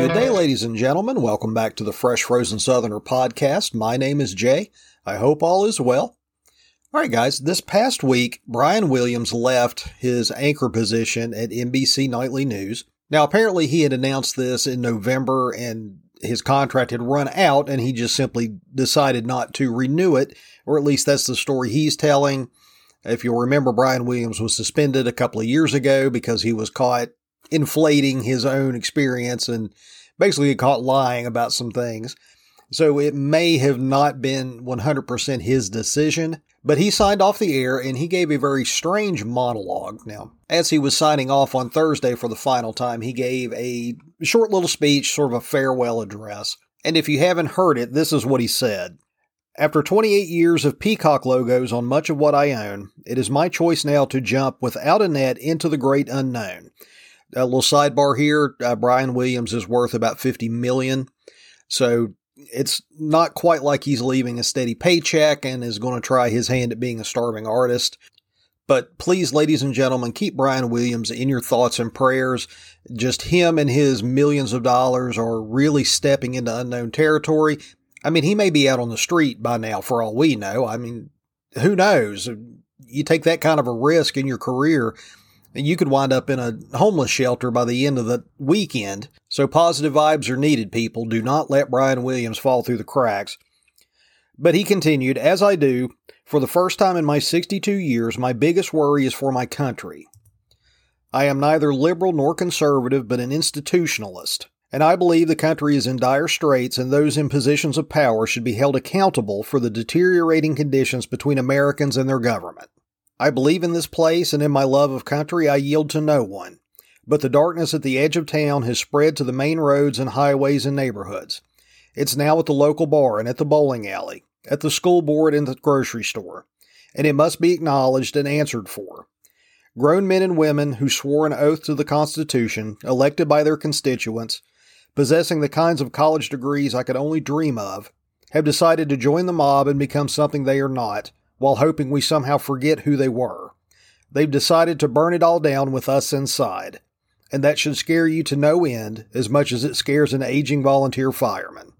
Good day, ladies and gentlemen. Welcome back to the Fresh Frozen Southerner podcast. My name is Jay. I hope all is well. All right, guys, this past week, Brian Williams left his anchor position at NBC Nightly News. Now, apparently, he had announced this in November and his contract had run out, and he just simply decided not to renew it, or at least that's the story he's telling. If you'll remember, Brian Williams was suspended a couple of years ago because he was caught inflating his own experience and basically caught lying about some things. So it may have not been 100% his decision, but he signed off the air and he gave a very strange monologue. Now, as he was signing off on Thursday for the final time, he gave a short little speech, sort of a farewell address. And if you haven't heard it, this is what he said. After 28 years of Peacock logos on much of what I own, it is my choice now to jump without a net into the great unknown. A little sidebar here: uh, Brian Williams is worth about 50 million, so it's not quite like he's leaving a steady paycheck and is going to try his hand at being a starving artist. But please, ladies and gentlemen, keep Brian Williams in your thoughts and prayers. Just him and his millions of dollars are really stepping into unknown territory. I mean, he may be out on the street by now for all we know. I mean, who knows? You take that kind of a risk in your career, you could wind up in a homeless shelter by the end of the weekend. So positive vibes are needed, people. Do not let Brian Williams fall through the cracks. But he continued, as I do, for the first time in my 62 years, my biggest worry is for my country. I am neither liberal nor conservative, but an institutionalist and I believe the country is in dire straits and those in positions of power should be held accountable for the deteriorating conditions between Americans and their government. I believe in this place and in my love of country I yield to no one, but the darkness at the edge of town has spread to the main roads and highways and neighborhoods. It's now at the local bar and at the bowling alley, at the school board and the grocery store, and it must be acknowledged and answered for. Grown men and women who swore an oath to the Constitution, elected by their constituents, possessing the kinds of college degrees I could only dream of, have decided to join the mob and become something they are not, while hoping we somehow forget who they were. They've decided to burn it all down with us inside, and that should scare you to no end as much as it scares an aging volunteer fireman.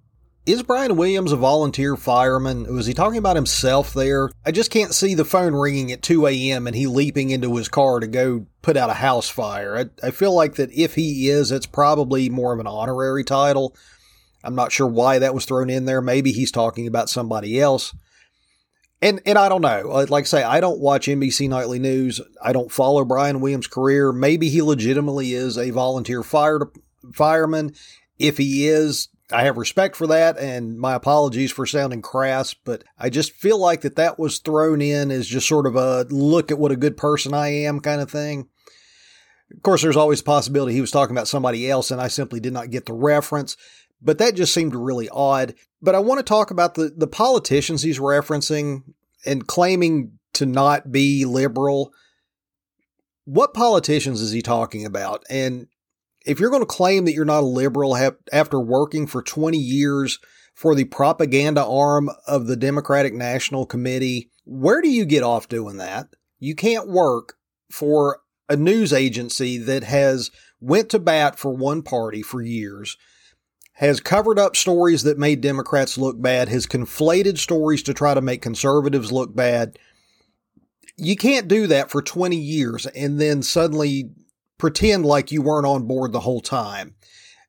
Is Brian Williams a volunteer fireman? Was he talking about himself there? I just can't see the phone ringing at 2 a.m. and he leaping into his car to go put out a house fire. I, I feel like that if he is, it's probably more of an honorary title. I'm not sure why that was thrown in there. Maybe he's talking about somebody else. And and I don't know. Uh, like I say, I don't watch NBC Nightly News. I don't follow Brian Williams' career. Maybe he legitimately is a volunteer fire fireman. If he is, I have respect for that and my apologies for sounding crass, but I just feel like that that was thrown in as just sort of a look at what a good person I am kind of thing. Of course, there's always a possibility he was talking about somebody else and I simply did not get the reference, but that just seemed really odd. But I want to talk about the, the politicians he's referencing and claiming to not be liberal. What politicians is he talking about? And if you're going to claim that you're not a liberal after working for 20 years for the propaganda arm of the Democratic National Committee, where do you get off doing that? You can't work for a news agency that has went to bat for one party for years, has covered up stories that made Democrats look bad, has conflated stories to try to make conservatives look bad. You can't do that for 20 years and then suddenly pretend like you weren't on board the whole time.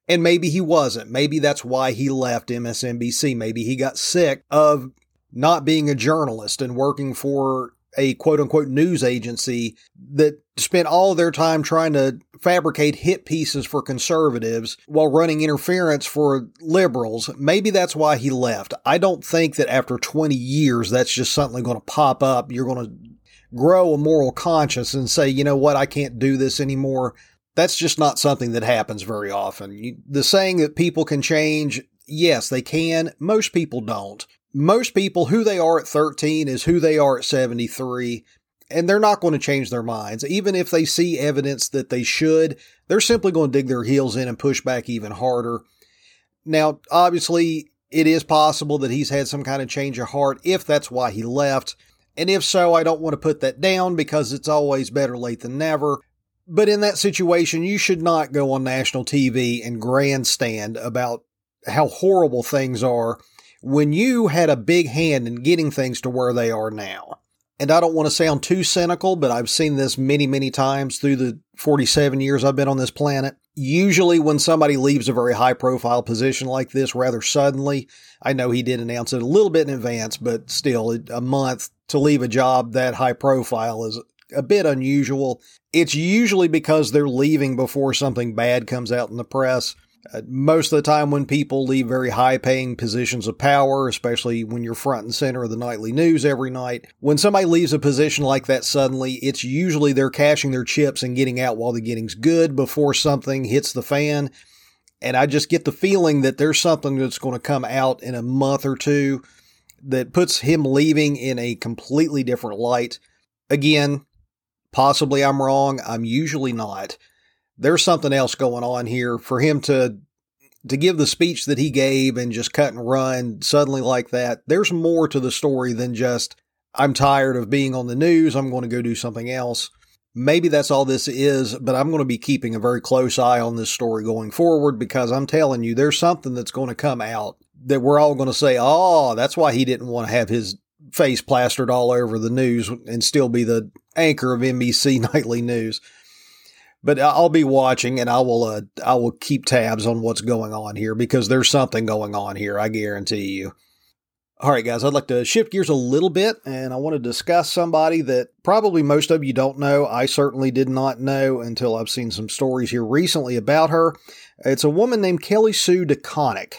And maybe he wasn't. Maybe that's why he left MSNBC. Maybe he got sick of not being a journalist and working for a quote unquote news agency that spent all their time trying to fabricate hit pieces for conservatives while running interference for liberals. Maybe that's why he left. I don't think that after 20 years that's just something going to pop up. You're going to grow a moral conscience and say, you know what, I can't do this anymore. That's just not something that happens very often. You, the saying that people can change, yes, they can. Most people don't. Most people, who they are at 13 is who they are at 73, and they're not going to change their minds. Even if they see evidence that they should, they're simply going to dig their heels in and push back even harder. Now, obviously, it is possible that he's had some kind of change of heart if that's why he left. And if so, I don't want to put that down because it's always better late than never. But in that situation, you should not go on national TV and grandstand about how horrible things are when you had a big hand in getting things to where they are now. And I don't want to sound too cynical, but I've seen this many, many times through the 47 years I've been on this planet. Usually, when somebody leaves a very high profile position like this rather suddenly, I know he did announce it a little bit in advance, but still, a month to leave a job that high profile is a bit unusual. It's usually because they're leaving before something bad comes out in the press. Uh, most of the time, when people leave very high paying positions of power, especially when you're front and center of the nightly news every night, when somebody leaves a position like that suddenly, it's usually they're cashing their chips and getting out while the getting's good before something hits the fan. And I just get the feeling that there's something that's going to come out in a month or two that puts him leaving in a completely different light. Again, possibly I'm wrong. I'm usually not there's something else going on here for him to to give the speech that he gave and just cut and run suddenly like that. There's more to the story than just I'm tired of being on the news. I'm going to go do something else. Maybe that's all this is, but I'm going to be keeping a very close eye on this story going forward because I'm telling you, there's something that's going to come out that we're all going to say, oh, that's why he didn't want to have his face plastered all over the news and still be the anchor of NBC Nightly News but I'll be watching and I will uh, I will keep tabs on what's going on here because there's something going on here, I guarantee you. All right, guys, I'd like to shift gears a little bit and I want to discuss somebody that probably most of you don't know. I certainly did not know until I've seen some stories here recently about her. It's a woman named Kelly Sue DeConnick.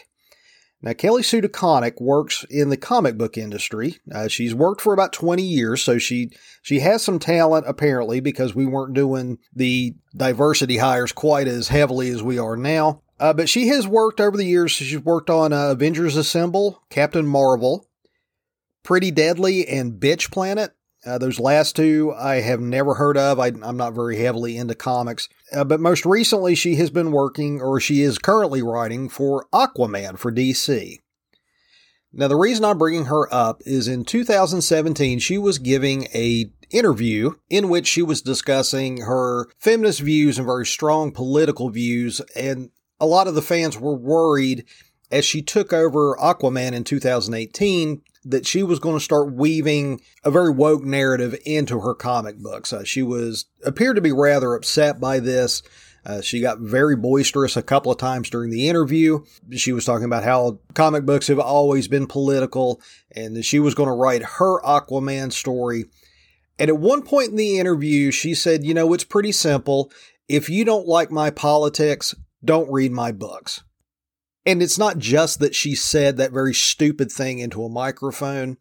Now, Kelly Sue DeConnick works in the comic book industry. Uh, she's worked for about 20 years, so she she has some talent apparently because we weren't doing the diversity hires quite as heavily as we are now. Uh, but she has worked over the years. She's worked on uh, Avengers Assemble, Captain Marvel, Pretty Deadly, and Bitch Planet. Uh, those last two I have never heard of. I, am not very heavily into comics. Uh, but most recently, she has been working, or she is currently writing, for Aquaman for DC. Now, the reason I'm bringing her up is in 2017, she was giving a interview in which she was discussing her feminist views and very strong political views, and a lot of the fans were worried as she took over Aquaman in 2018 that she was going to start weaving a very woke narrative into her comic books. Uh, she was appeared to be rather upset by this. Uh, she got very boisterous a couple of times during the interview. She was talking about how comic books have always been political and that she was going to write her Aquaman story. And at one point in the interview, she said, You know, it's pretty simple. If you don't like my politics, don't read my books. And it's not just that she said that very stupid thing into a microphone.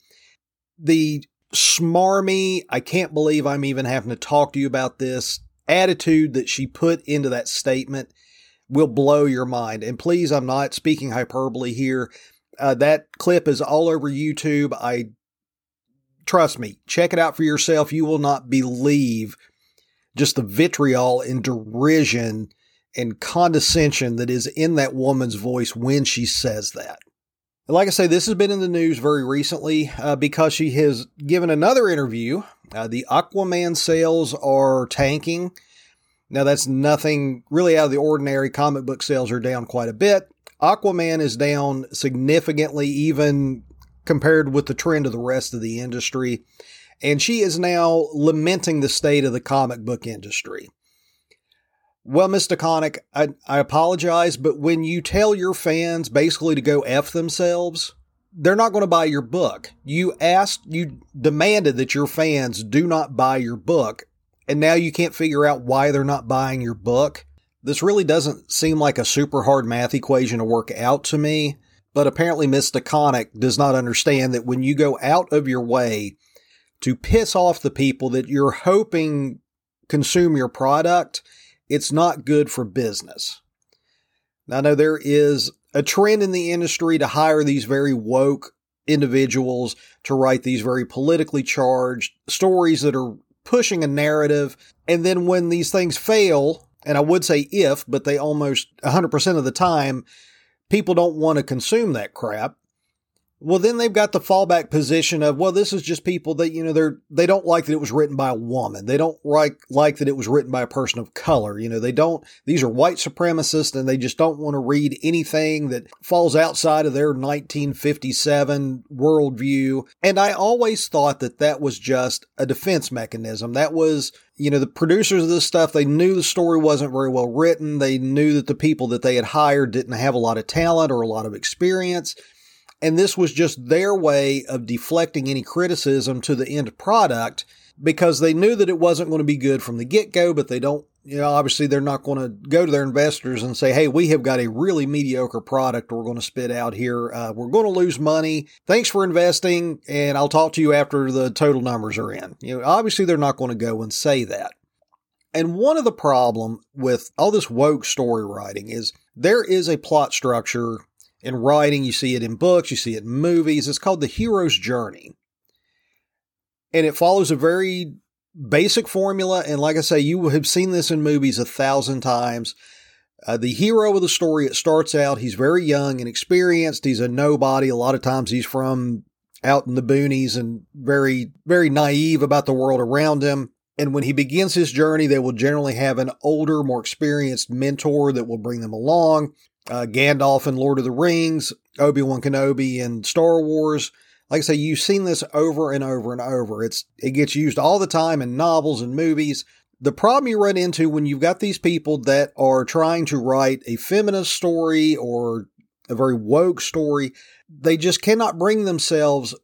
The smarmy, I can't believe I'm even having to talk to you about this attitude that she put into that statement will blow your mind. And please, I'm not speaking hyperbole here. Uh, that clip is all over YouTube. I trust me, check it out for yourself. You will not believe just the vitriol and derision and condescension that is in that woman's voice when she says that. like I say, this has been in the news very recently uh, because she has given another interview. Uh, the Aquaman sales are tanking. Now, that's nothing really out of the ordinary. Comic book sales are down quite a bit. Aquaman is down significantly, even compared with the trend of the rest of the industry. And she is now lamenting the state of the comic book industry. Well, Mr. Connick, I, I apologize, but when you tell your fans basically to go F themselves, they're not going to buy your book. You asked, you demanded that your fans do not buy your book, and now you can't figure out why they're not buying your book. This really doesn't seem like a super hard math equation to work out to me, but apparently Mr. Connick does not understand that when you go out of your way to piss off the people that you're hoping consume your product, it's not good for business. Now, I know there is a trend in the industry to hire these very woke individuals to write these very politically charged stories that are pushing a narrative. And then when these things fail, and I would say if, but they almost 100% of the time, people don't want to consume that crap. Well, then they've got the fallback position of, well, this is just people that, you know, they're, they don't like that it was written by a woman. They don't like, like that it was written by a person of color. You know, they don't, these are white supremacists and they just don't want to read anything that falls outside of their 1957 worldview. And I always thought that that was just a defense mechanism. That was, you know, the producers of this stuff, they knew the story wasn't very well written. They knew that the people that they had hired didn't have a lot of talent or a lot of experience. And this was just their way of deflecting any criticism to the end product because they knew that it wasn't going to be good from the get go, but they don't, you know, obviously they're not going to go to their investors and say, hey, we have got a really mediocre product we're going to spit out here. Uh, we're going to lose money. Thanks for investing, and I'll talk to you after the total numbers are in. You know, obviously they're not going to go and say that. And one of the problem with all this woke story writing is there is a plot structure in writing, you see it in books, you see it in movies. It's called The Hero's Journey. And it follows a very basic formula. And like I say, you have seen this in movies a thousand times. Uh, the hero of the story, it starts out, he's very young and experienced. He's a nobody. A lot of times he's from out in the boonies and very, very naive about the world around him. And when he begins his journey, they will generally have an older, more experienced mentor that will bring them along uh, Gandalf in Lord of the Rings, Obi Wan Kenobi in Star Wars. Like I say, you've seen this over and over and over. It's it gets used all the time in novels and movies. The problem you run into when you've got these people that are trying to write a feminist story or a very woke story, they just cannot bring themselves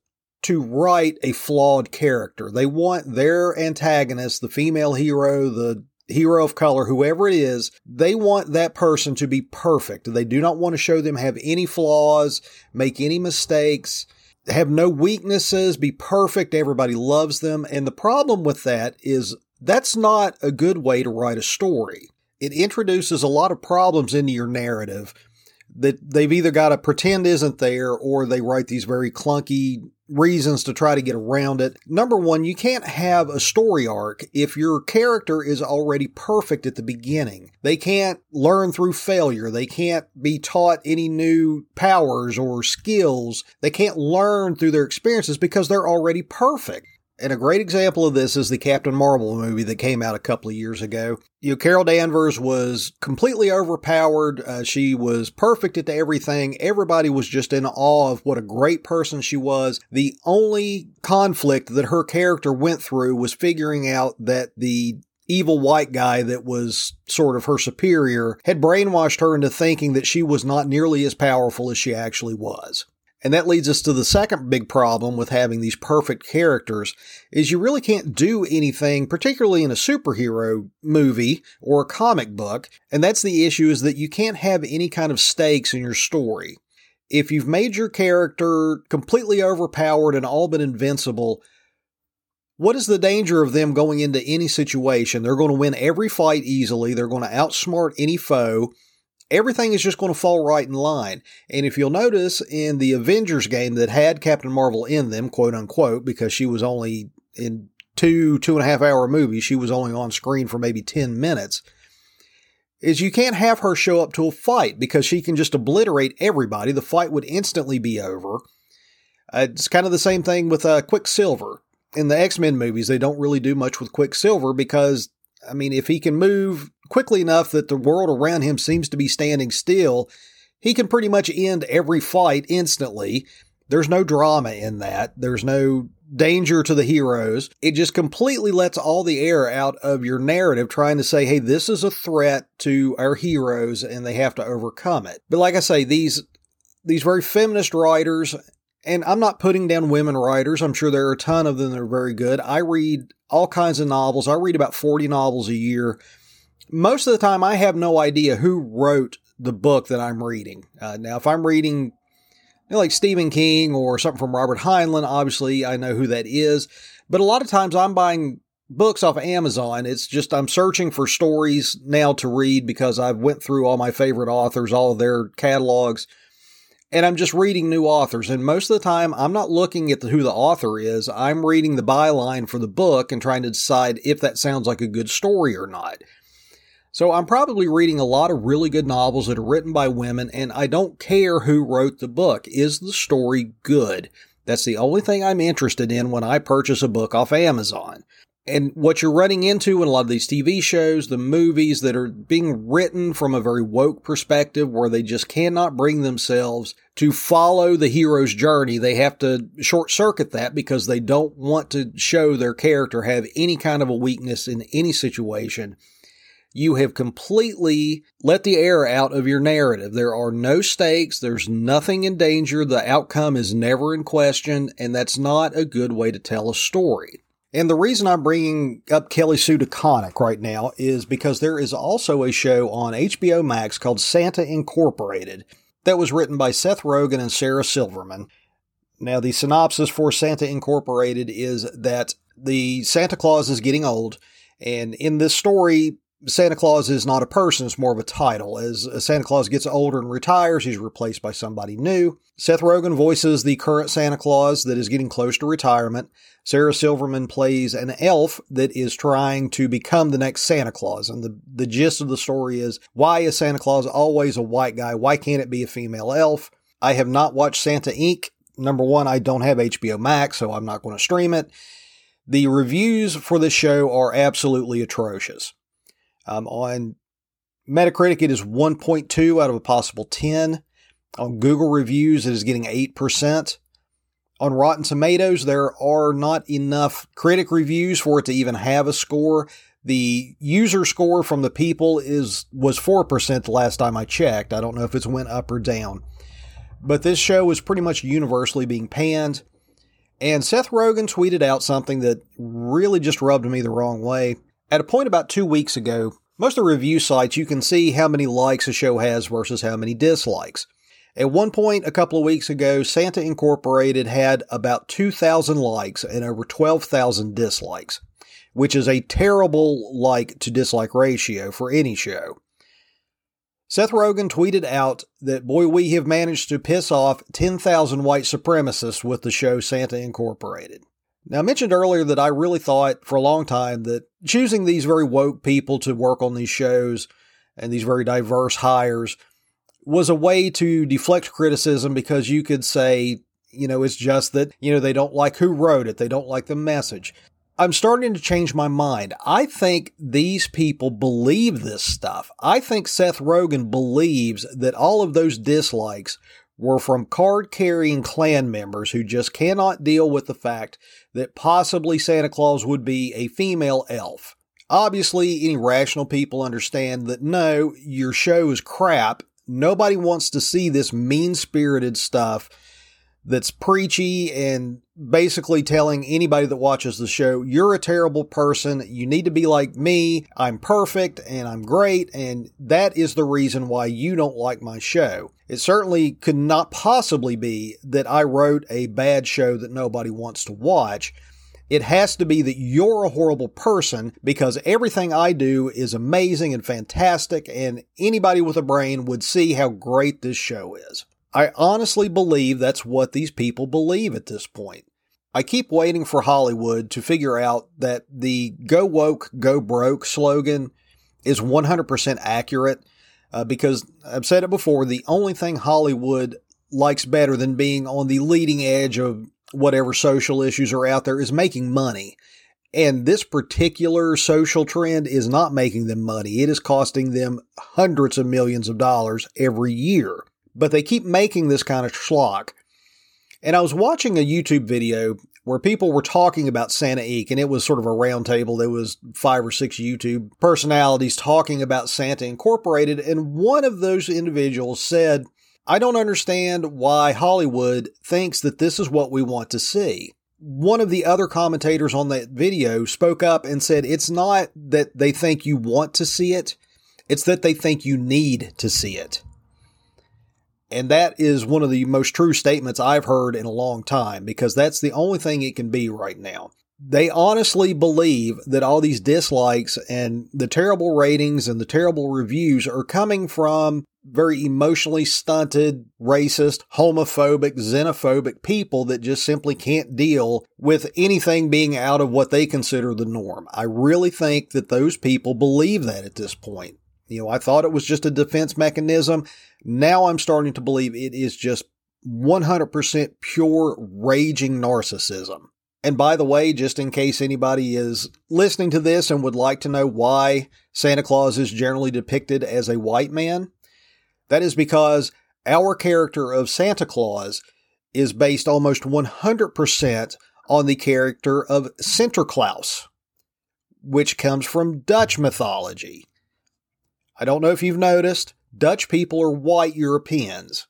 to write a flawed character. They want their antagonist, the female hero, the hero of color, whoever it is, they want that person to be perfect. They do not want to show them have any flaws, make any mistakes, have no weaknesses, be perfect. Everybody loves them. And the problem with that is that's not a good way to write a story. It introduces a lot of problems into your narrative that they've either got to pretend isn't there or they write these very clunky reasons to try to get around it. Number one, you can't have a story arc if your character is already perfect at the beginning. They can't learn through failure. They can't be taught any new powers or skills. They can't learn through their experiences because they're already perfect. And a great example of this is the Captain Marvel movie that came out a couple of years ago. You know, Carol Danvers was completely overpowered. Uh, she was perfect at everything. Everybody was just in awe of what a great person she was. The only conflict that her character went through was figuring out that the evil white guy that was sort of her superior had brainwashed her into thinking that she was not nearly as powerful as she actually was. And that leads us to the second big problem with having these perfect characters is you really can't do anything, particularly in a superhero movie or a comic book. And that's the issue is that you can't have any kind of stakes in your story. If you've made your character completely overpowered and all but invincible, what is the danger of them going into any situation? They're going to win every fight easily. They're going to outsmart any foe everything is just going to fall right in line. And if you'll notice in the Avengers game that had Captain Marvel in them, quote unquote, because she was only in two, two and a half hour movies, she was only on screen for maybe 10 minutes, is you can't have her show up to a fight because she can just obliterate everybody. The fight would instantly be over. Uh, it's kind of the same thing with uh, Quicksilver. In the X Men movies, they don't really do much with Quicksilver because, I mean, if he can move quickly enough that the world around him seems to be standing still, he can pretty much end every fight instantly. There's no drama in that. There's no danger to the heroes. It just completely lets all the air out of your narrative trying to say, hey, this is a threat to our heroes and they have to overcome it. But like I say, these these very feminist writers, and I'm not putting down women writers. I'm sure there are a ton of them that are very good. I read all kinds of novels. I read about 40 novels a year most of the time I have no idea who wrote the book that I'm reading. Uh, now, if I'm reading you know, like Stephen King or something from Robert Heinlein, obviously I know who that is. But a lot of times I'm buying books off of Amazon. It's just I'm searching for stories now to read because I've went through all my favorite authors, all of their catalogs, and I'm just reading new authors. And most of the time I'm not looking at the, who the author is. I'm reading the byline for the book and trying to decide if that sounds like a good story or not. So I'm probably reading a lot of really good novels that are written by women, and I don't care who wrote the book. Is the story good? That's the only thing I'm interested in when I purchase a book off Amazon. And what you're running into in a lot of these TV shows, the movies that are being written from a very woke perspective where they just cannot bring themselves to follow the hero's journey. They have to short circuit that because they don't want to show their character have any kind of a weakness in any situation. You have completely let the air out of your narrative. There are no stakes. There's nothing in danger. The outcome is never in question. And that's not a good way to tell a story. And the reason I'm bringing up Kelly Sue DeConnick right now is because there is also a show on HBO Max called Santa Incorporated that was written by Seth Rogen and Sarah Silverman. Now, the synopsis for Santa Incorporated is that the Santa Claus is getting old, and in this story, Santa Claus is not a person, it's more of a title. As Santa Claus gets older and retires, he's replaced by somebody new. Seth Rogen voices the current Santa Claus that is getting close to retirement. Sarah Silverman plays an elf that is trying to become the next Santa Claus. And the, the gist of the story is why is Santa Claus always a white guy? Why can't it be a female elf? I have not watched Santa Inc. Number one, I don't have HBO Max, so I'm not going to stream it. The reviews for this show are absolutely atrocious. Um, on Metacritic, it is 1.2 out of a possible 10. On Google reviews, it is getting 8%. On Rotten Tomatoes, there are not enough critic reviews for it to even have a score. The user score from the people is was 4% the last time I checked. I don't know if it's went up or down. But this show is pretty much universally being panned. And Seth Rogen tweeted out something that really just rubbed me the wrong way. At a point about two weeks ago, most of the review sites you can see how many likes a show has versus how many dislikes. At one point a couple of weeks ago, Santa Incorporated had about 2,000 likes and over 12,000 dislikes, which is a terrible like to dislike ratio for any show. Seth Rogen tweeted out that, boy, we have managed to piss off 10,000 white supremacists with the show Santa Incorporated. Now, I mentioned earlier that I really thought for a long time that choosing these very woke people to work on these shows and these very diverse hires was a way to deflect criticism because you could say, you know, it's just that, you know, they don't like who wrote it. They don't like the message. I'm starting to change my mind. I think these people believe this stuff. I think Seth Rogen believes that all of those dislikes were from card carrying Klan members who just cannot deal with the fact that possibly Santa Claus would be a female elf. Obviously, any rational people understand that no, your show is crap. Nobody wants to see this mean spirited stuff that's preachy and basically telling anybody that watches the show, you're a terrible person. You need to be like me. I'm perfect and I'm great. And that is the reason why you don't like my show. It certainly could not possibly be that I wrote a bad show that nobody wants to watch. It has to be that you're a horrible person because everything I do is amazing and fantastic, and anybody with a brain would see how great this show is. I honestly believe that's what these people believe at this point. I keep waiting for Hollywood to figure out that the go woke, go broke slogan is 100% accurate uh, because I've said it before the only thing Hollywood likes better than being on the leading edge of whatever social issues are out there is making money. And this particular social trend is not making them money. It is costing them hundreds of millions of dollars every year. But they keep making this kind of schlock. And I was watching a YouTube video where people were talking about Santa Inc. and it was sort of a roundtable. There was five or six YouTube personalities talking about Santa Incorporated. And one of those individuals said, I don't understand why Hollywood thinks that this is what we want to see. One of the other commentators on that video spoke up and said it's not that they think you want to see it, it's that they think you need to see it. And that is one of the most true statements I've heard in a long time because that's the only thing it can be right now they honestly believe that all these dislikes and the terrible ratings and the terrible reviews are coming from very emotionally stunted, racist, homophobic, xenophobic people that just simply can't deal with anything being out of what they consider the norm. I really think that those people believe that at this point. You know, I thought it was just a defense mechanism. Now I'm starting to believe it is just 100% pure raging narcissism. And by the way, just in case anybody is listening to this and would like to know why Santa Claus is generally depicted as a white man, that is because our character of Santa Claus is based almost 100% on the character of Sinterklaas, which comes from Dutch mythology. I don't know if you've noticed, Dutch people are white Europeans.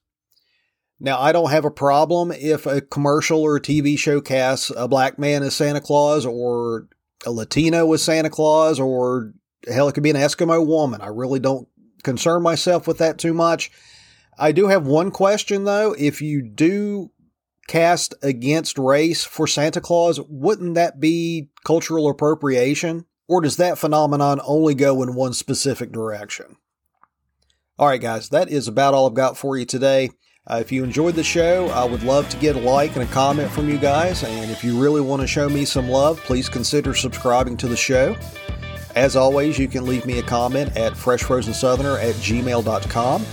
Now, I don't have a problem if a commercial or a TV show casts a black man as Santa Claus or a Latino as Santa Claus or hell, it could be an Eskimo woman. I really don't concern myself with that too much. I do have one question though. If you do cast against race for Santa Claus, wouldn't that be cultural appropriation? Or does that phenomenon only go in one specific direction? All right, guys, that is about all I've got for you today. Uh, if you enjoyed the show, I would love to get a like and a comment from you guys. And if you really want to show me some love, please consider subscribing to the show. As always, you can leave me a comment at freshfrozensoutherner at gmail.com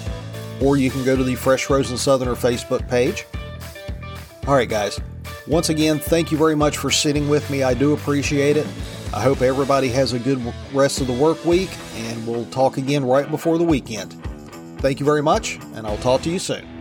or you can go to the Fresh Frozen Southerner Facebook page. All right, guys. Once again, thank you very much for sitting with me. I do appreciate it. I hope everybody has a good rest of the work week, and we'll talk again right before the weekend. Thank you very much, and I'll talk to you soon.